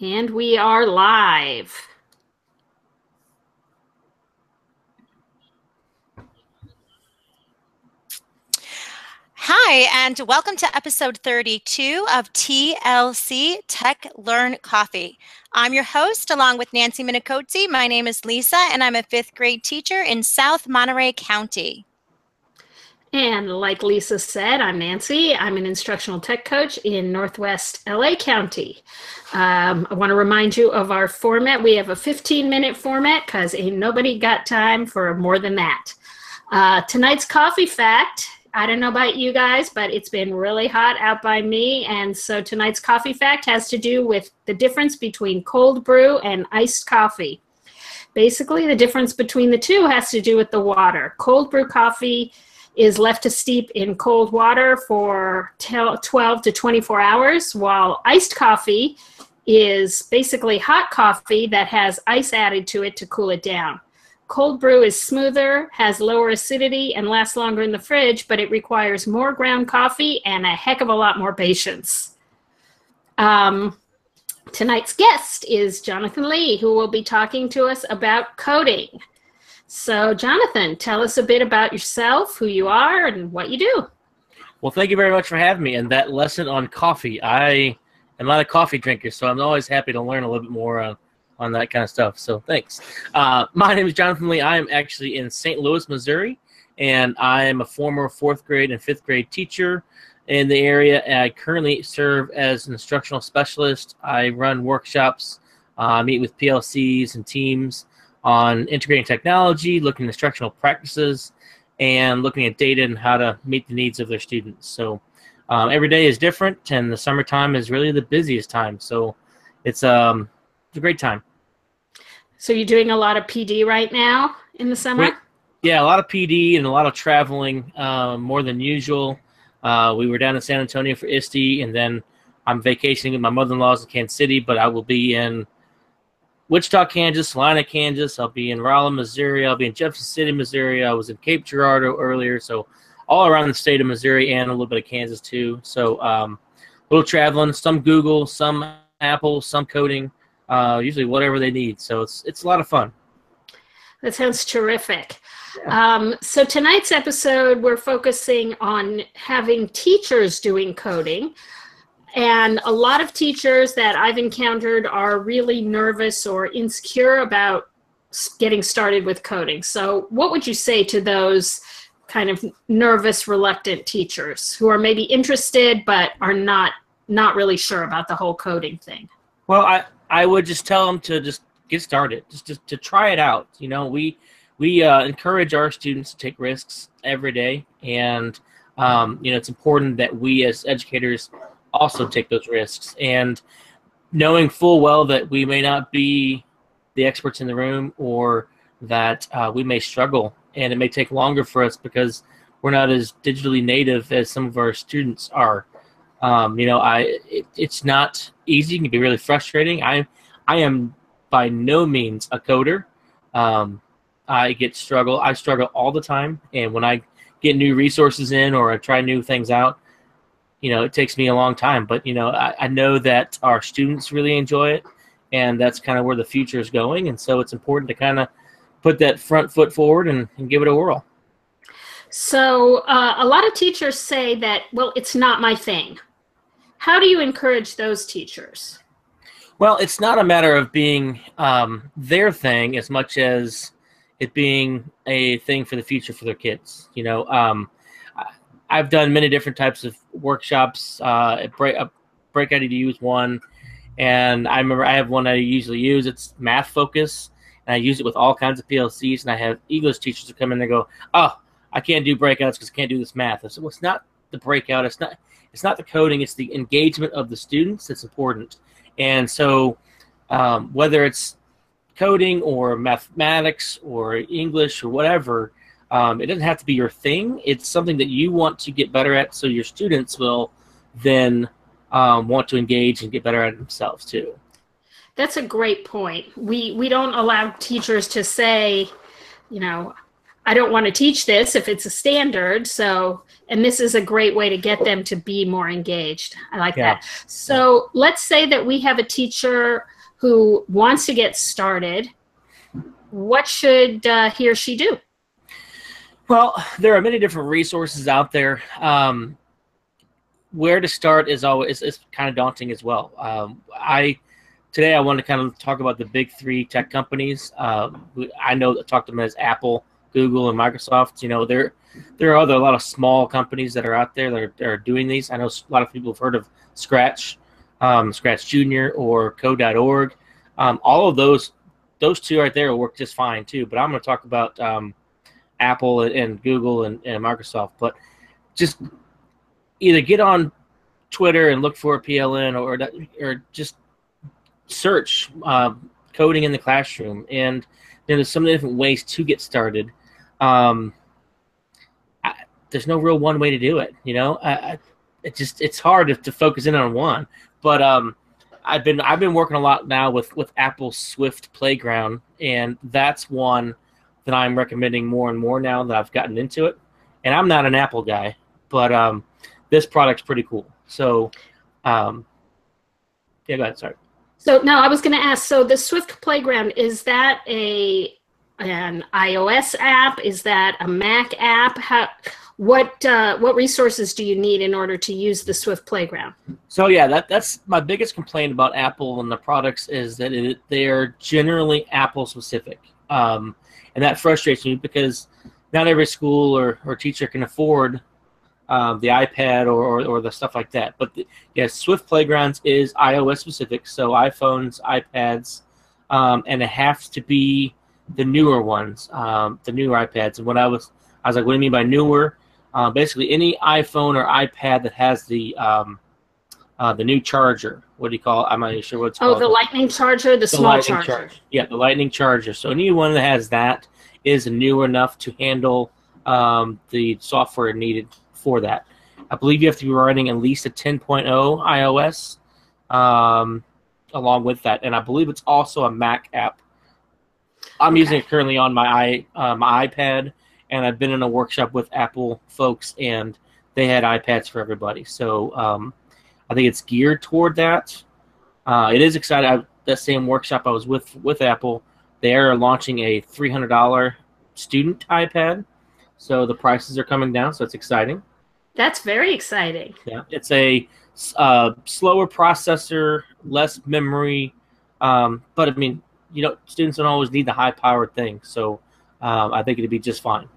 And we are live. Hi, and welcome to episode 32 of TLC Tech Learn Coffee. I'm your host, along with Nancy Minicozzi. My name is Lisa, and I'm a fifth grade teacher in South Monterey County. And like Lisa said, I'm Nancy. I'm an instructional tech coach in Northwest LA County. Um, I want to remind you of our format. We have a 15 minute format because ain't nobody got time for more than that. Uh, tonight's coffee fact I don't know about you guys, but it's been really hot out by me. And so tonight's coffee fact has to do with the difference between cold brew and iced coffee. Basically, the difference between the two has to do with the water. Cold brew coffee is left to steep in cold water for 12 to 24 hours, while iced coffee is basically hot coffee that has ice added to it to cool it down. Cold brew is smoother, has lower acidity, and lasts longer in the fridge, but it requires more ground coffee and a heck of a lot more patience. Um, tonight's guest is Jonathan Lee, who will be talking to us about coding. So, Jonathan, tell us a bit about yourself, who you are, and what you do. Well, thank you very much for having me. And that lesson on coffee, I am not a coffee drinker, so I'm always happy to learn a little bit more on, on that kind of stuff. So, thanks. Uh, my name is Jonathan Lee. I am actually in St. Louis, Missouri, and I am a former fourth grade and fifth grade teacher in the area. I currently serve as an instructional specialist. I run workshops, uh, meet with PLCs and teams on integrating technology, looking at instructional practices, and looking at data and how to meet the needs of their students. So um, every day is different, and the summertime is really the busiest time. So it's um, it's a great time. So you're doing a lot of PD right now in the summer. yeah, a lot of PD and a lot of traveling, uh, more than usual. Uh, we were down in San Antonio for ISTE, and then I'm vacationing with my mother-in-law's in Kansas City, but I will be in Wichita, Kansas, Salina, Kansas. I'll be in Rolla, Missouri. I'll be in Jefferson City, Missouri. I was in Cape Girardeau earlier, so all around the state of Missouri and a little bit of Kansas too. So um, a little traveling, some Google, some Apple, some coding, uh, usually whatever they need. So it's it's a lot of fun. That sounds terrific. Yeah. Um, so tonight's episode, we're focusing on having teachers doing coding. And a lot of teachers that I've encountered are really nervous or insecure about getting started with coding. So, what would you say to those kind of nervous, reluctant teachers who are maybe interested but are not not really sure about the whole coding thing? Well, I I would just tell them to just get started, just to, to try it out. You know, we we uh, encourage our students to take risks every day, and um, you know, it's important that we as educators also take those risks. And knowing full well that we may not be the experts in the room or that uh, we may struggle and it may take longer for us because we're not as digitally native as some of our students are. Um, you know, I it, it's not easy. It can be really frustrating. I I am by no means a coder. Um, I get struggle. I struggle all the time, and when I get new resources in or I try new things out, you know, it takes me a long time, but you know, I, I know that our students really enjoy it, and that's kind of where the future is going. And so it's important to kind of put that front foot forward and, and give it a whirl. So uh, a lot of teachers say that, well, it's not my thing. How do you encourage those teachers? Well, it's not a matter of being um, their thing as much as it being a thing for the future for their kids. You know, um, I've done many different types of workshops. Uh, break, uh, breakout EDU use one, and I remember I have one I usually use. It's Math Focus, and I use it with all kinds of PLCs. And I have English teachers who come in and go, "Oh, I can't do breakouts because I can't do this math." I said, "Well, it's not the breakout. It's not. It's not the coding. It's the engagement of the students that's important." And so, um, whether it's coding or mathematics or English or whatever, um, it doesn't have to be your thing. It's something that you want to get better at, so your students will then um, want to engage and get better at themselves too. That's a great point. We we don't allow teachers to say, you know, I don't want to teach this if it's a standard. So, and this is a great way to get them to be more engaged. I like Yeah. that. So, let's say that we have a teacher who wants to get started. What should uh, he or she do? Well, there are many different resources out there. Um, where to start is always is kind of daunting as well. Um, I today I want to kind of talk about the big three tech companies. We- I know that talk to them as Apple, Google, and Microsoft. You know, there there are other a lot of small companies that are out there that are, that are doing these. I know a lot of people have heard of Scratch, um, Scratch Junior, or Code.org. Um, all of those those two right there work just fine too. But I'm going to talk about um, Apple and, Google and, and Microsoft. But just either get on Twitter and look for a PLN or or just search uh, coding in the classroom. And you know, there's so many different ways to get started. Um, I, there's no real one way to do it. You know, I, I, it just it's hard to, to focus in on one. But um, I've been I've been working a lot now with with Apple Swift Playground, and that's one that I'm recommending more and more now that I've gotten into it. And I'm not an Apple guy, but um, this product's pretty cool. So, um, yeah, go ahead. Sorry. So no, I was going to ask. So the Swift Playground is that a an iOS app? Is that a Mac app? How what uh, what resources do you need in order to use the Swift Playground? So yeah, that that's my biggest complaint about Apple and the products is that it, they are generally Apple specific, um, and that frustrates me because not every school or, or teacher can afford um, the iPad or, or, or the stuff like that. But the, yes, Swift Playgrounds is iOS specific, so iPhones, iPads, um, and it has to be the newer ones, um, the newer iPads. And what I was, I was like, what do you mean by newer? Uh, basically, any iPhone or iPad that has the um, uh, the new charger. What do you call? it? I'm not even sure what it's Oh, called. the Lightning charger, the, The small charger. Yeah, the Lightning charger. So anyone that has that is new enough to handle um, the software needed for that. I believe you have to be running at least a 10.0 iOS um, along with that, and I believe it's also a Mac app. I'm using it currently on my i uh, my iPad, and I've been in a workshop with Apple folks, and they had iPads for everybody. So um, I think it's geared toward that. Uh, it is exciting. I, that same workshop I was with with Apple, they are launching a three hundred dollar student iPad, so the prices are coming down. So it's exciting. That's very exciting. Yeah, it's a uh, slower processor, less memory, um, but I mean, you know, students don't always need the high powered thing. So um, I think it'd be just fine.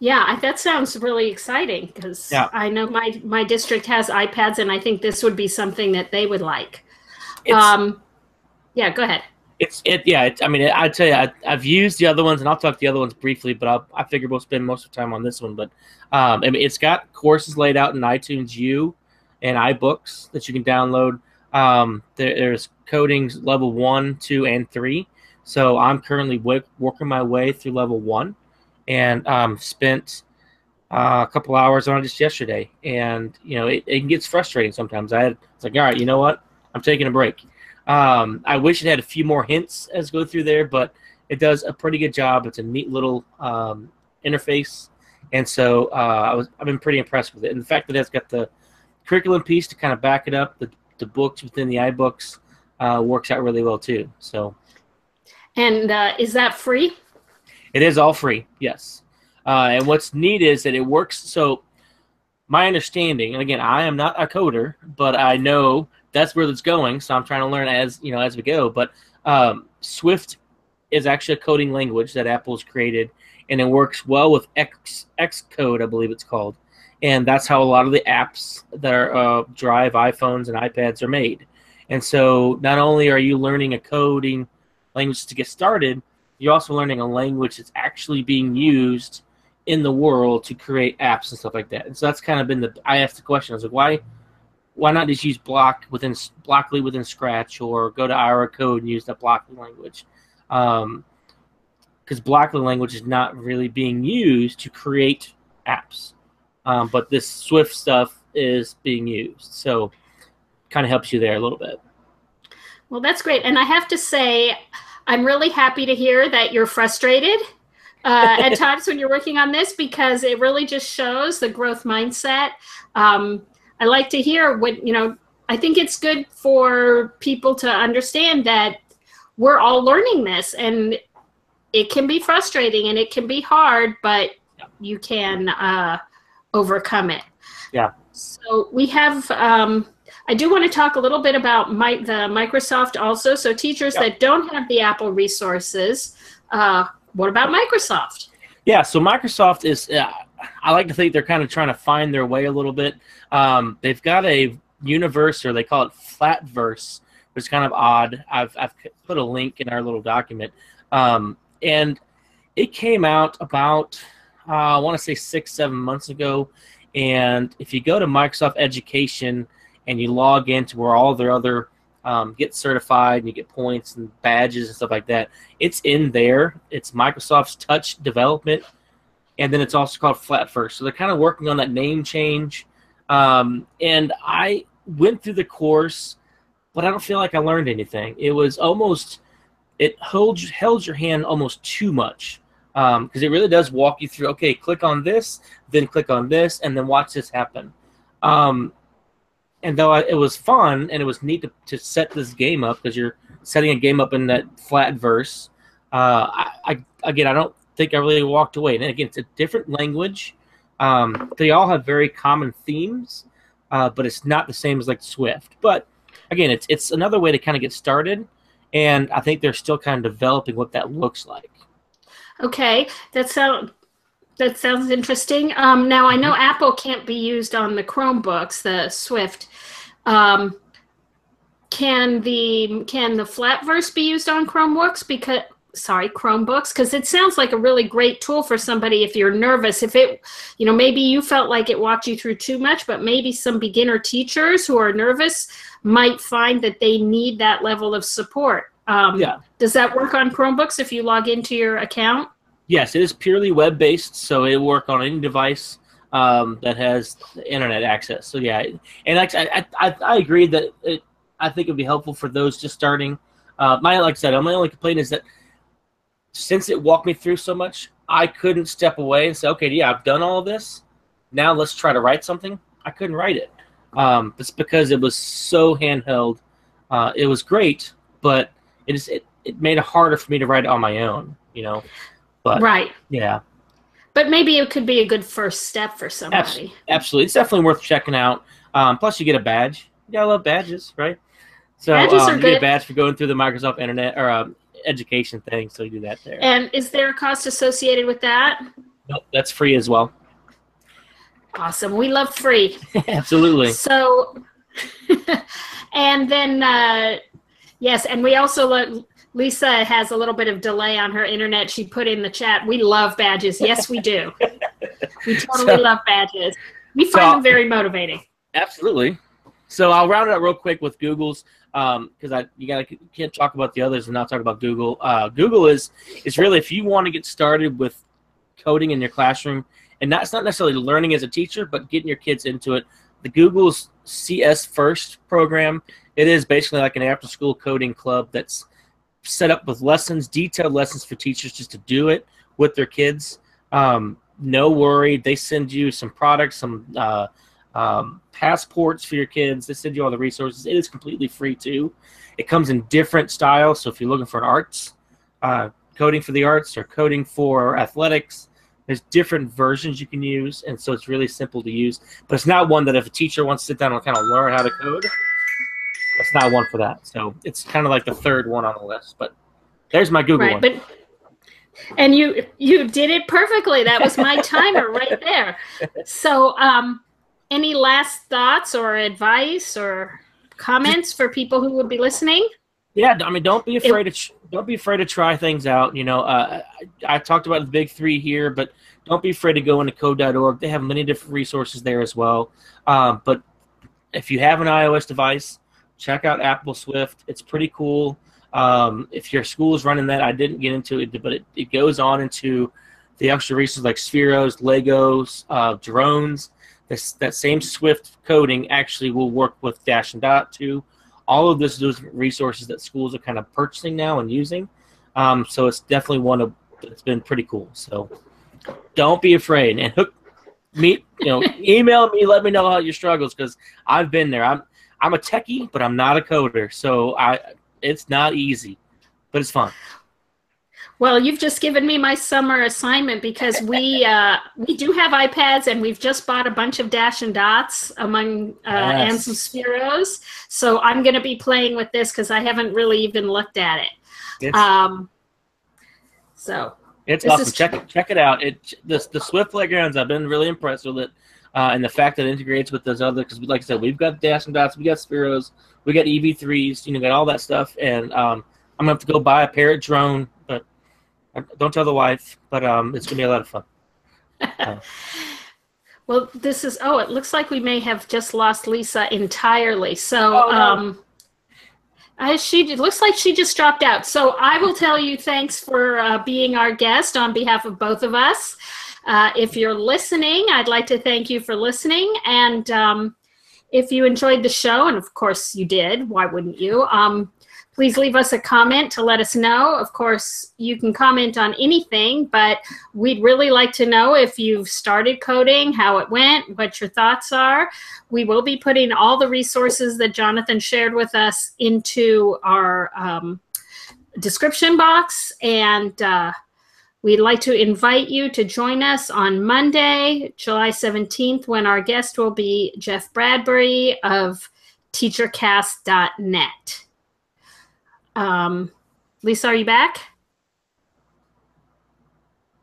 Yeah, that sounds really exciting because Yeah. I know my my district has iPads, and I think this would be something that they would like. It's, Um, yeah, go ahead. It's it yeah. It, I mean, I tell you, I, I've used the other ones, and I'll talk the other ones briefly. But I'll, I figure we'll spend most of the time on this one. But um, I mean, it's got courses laid out in iTunes U and iBooks that you can download. Um, there, there's codings level one, two, and three. So I'm currently w- working my way through level one, and um, spent uh, a couple hours on it just yesterday. And you know, it, it gets frustrating sometimes. I had, it's like, all right, you know what? I'm taking a break. Um, I wish it had a few more hints as go through there, but it does a pretty good job. It's a neat little um, interface, and so uh, I was I've been pretty impressed with it. And the fact that it's got the curriculum piece to kind of back it up, the the books within the iBooks uh, works out really well too. So And uh, is that free? It is all free, yes. Uh, and what's neat is that it works. So my understanding, and again, I am not a coder, but I know that's where it's going. So I'm trying to learn as you know as we go. But um, Swift is actually a coding language that Apple's created, and it works well with X Xcode, I believe it's called, and that's how a lot of the apps that are uh, drive iPhones and iPads are made. And so not only are you learning a coding language to get started, you're also learning a language that's actually being used in the world to create apps and stuff like that. And so that's kind of been the I asked the question. I was like, why why not just use block within blockly within Scratch or go to Ira code and use that blockly language? Um, because blockly language is not really being used to create apps, um, but this Swift stuff is being used. So kind of helps you there a little bit. Well, that's great. And I have to say, I'm really happy to hear that you're frustrated uh, at times when you're working on this because it really just shows the growth mindset. Um, I like to hear what, you know, I think it's good for people to understand that we're all learning this and it can be frustrating and it can be hard, but you can uh, overcome it. Yeah. So we have, um, I do want to talk a little bit about my, the Microsoft also. So teachers Yeah. that don't have the Apple resources, uh, what about Microsoft? Yeah, so Microsoft is, uh, I like to think they're kind of trying to find their way a little bit. Um, they've got a universe, or they call it Flatverse, which is kind of odd. I've, I've put a link in our little document. Um, and it came out about, uh, I want to say six, seven months ago. And if you go to Microsoft Education and you log into where all their other um, get certified and you get points and badges and stuff like that, it's in there. It's Microsoft's Touch Development, and then it's also called Flatverse. So they're kind of working on that name change. Um, and I went through the course, but I don't feel like I learned anything. It was almost it held held your hand almost too much because it really does walk you through. Okay, click on this, then click on this, and then watch this happen. Um, and though I, it was fun and it was neat to, to set this game up because you're setting a game up in that flat verse, uh, I, I again I don't think I really walked away. And again, it's a different language. Um, they all have very common themes, uh, but it's not the same as like Swift. But again, it's it's another way to kind of get started, and I think they're still kind of developing what that looks like. Okay, that sound that sounds interesting. Um, now I know. Apple can't be used on the Chromebooks, the Swift. Um, can the can the Flatverse be used on Chromebooks? Because sorry, Chromebooks, because it sounds like a really great tool for somebody if you're nervous. If it, you know, maybe you felt like it walked you through too much, but maybe some beginner teachers who are nervous might find that they need that level of support. Um, Yeah. Does that work on Chromebooks if you log into your account? Yes, it is purely web based, so it will work on any device um, that has internet access. So yeah, and I, I I agree that it, I think it would be helpful for those just starting. Uh, my like I said, my only complaint is that since it walked me through so much, I couldn't step away and say, okay, yeah, I've done all this. Now let's try to write something. I couldn't write it. Um, it's because it was so handheld. Uh, it was great, but it is it, it made it harder for me to write it on my own. You know, but Right. yeah. But maybe it could be a good first step for somebody. Absolutely, it's definitely worth checking out. Um, plus, you get a badge. You gotta love badges, right? So Badges um, are you get a badge for going through the Microsoft Internet or um, education thing. So you do that there. And is there a cost associated with that? nope, that's free as well. Awesome. We love free. Absolutely. So, and then, uh, yes, and we also look. Lisa has a little bit of delay on her internet. She put in the chat, we love badges. Yes, we do. we totally So- love badges. We find So- them very motivating. Absolutely. So I'll round it out real quick with Google's because I you gotta can't talk about the others and not talk about Google. Uh, Google is is really if you want to get started with coding in your classroom, and that's not necessarily learning as a teacher, but getting your kids into it. The Google's CS First program it is basically like an after school coding club that's set up with lessons, detailed lessons for teachers just to do it with their kids. Um, no worry, they send you some products, some uh, um, passports for your kids. They send you all the resources. It is completely free too. It comes in different styles. So if you're looking for an arts, uh, coding for the arts or coding for athletics, there's different versions you can use, and so it's really simple to use. But it's not one that if a teacher wants to sit down and kind of learn how to code, it's not one for that. So it's kind of like the third one on the list. But there's my Google right, one. but and you you did it perfectly. That was my timer right there. So, um, any last thoughts or advice or comments for people who would be listening? Yeah, I mean, don't be afraid to don't be afraid to try things out. You know, uh, I, I talked about the big three here, but don't be afraid to go into code.org. They have many different resources there as well. Um, but if you have an iOS device, check out Apple Swift. It's pretty cool. Um, if your school is running that, I didn't get into it, but it, it goes on into the extra resources like Spheros, Legos, uh, drones. This, that same Swift coding actually will work with Dash and Dot too all of this those resources that schools are kind of purchasing now and using. Um, so it's definitely one of it's been pretty cool. So don't be afraid and hook me. You know, email me. Let me know how your struggles because I've been there. I'm I'm a techie, but I'm not a coder, so I it's not easy, but it's fun. Well, you've just given me my summer assignment because we uh, we do have iPads and we've just bought a bunch of Dash and Dots among uh, yes. and some Spheros. So I'm going to be playing with this because I haven't really even looked at it. It's, um, so it's awesome. Check it check it out. It the the Swift playgrounds. I've been really impressed with it. Uh, and the fact that it integrates with those other, because like I said, we've got Dash and Dots, we got Spheros, we got EV3s, you know, got all that stuff, and um, I'm gonna have to go buy a Parrot drone but don't tell the wife, but um, it's gonna be a lot of fun. Uh, well, this is. Oh, it looks like we may have just lost Lisa entirely. So, oh, no. um, I, she it looks like she just dropped out. So I will tell you thanks for uh, being our guest on behalf of both of us. Uh, if you're listening, I'd like to thank you for listening. And um, if you enjoyed the show, and of course you did, why wouldn't you? Um, please leave us a comment to let us know. Of course, you can comment on anything, but we'd really like to know if you've started coding, how it went, what your thoughts are. We will be putting all the resources that Jonathan shared with us into our um, description box. And uh, we'd like to invite you to join us on Monday, July 17th, when our guest will be Jeff Bradbury of teachercast.net. Um, Lisa, are you back?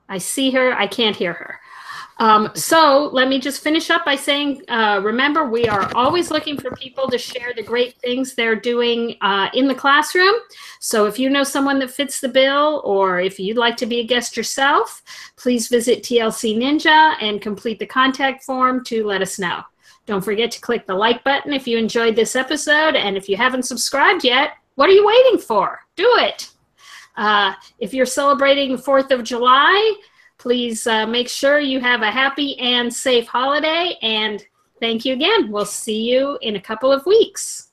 I see her. I can't hear her. Um, so let me just finish up by saying, uh, remember, we are always looking for people to share the great things they're doing uh, in the classroom. So if you know someone that fits the bill, or if you'd like to be a guest yourself, please visit TLC Ninja and complete the contact form to let us know. Don't forget to click the like button if you enjoyed this episode. And if you haven't subscribed yet, what are you waiting for? Do it. Uh, if you're celebrating 4th of July, please uh, make sure you have a happy and safe holiday. And thank you again. We'll see you in a couple of weeks.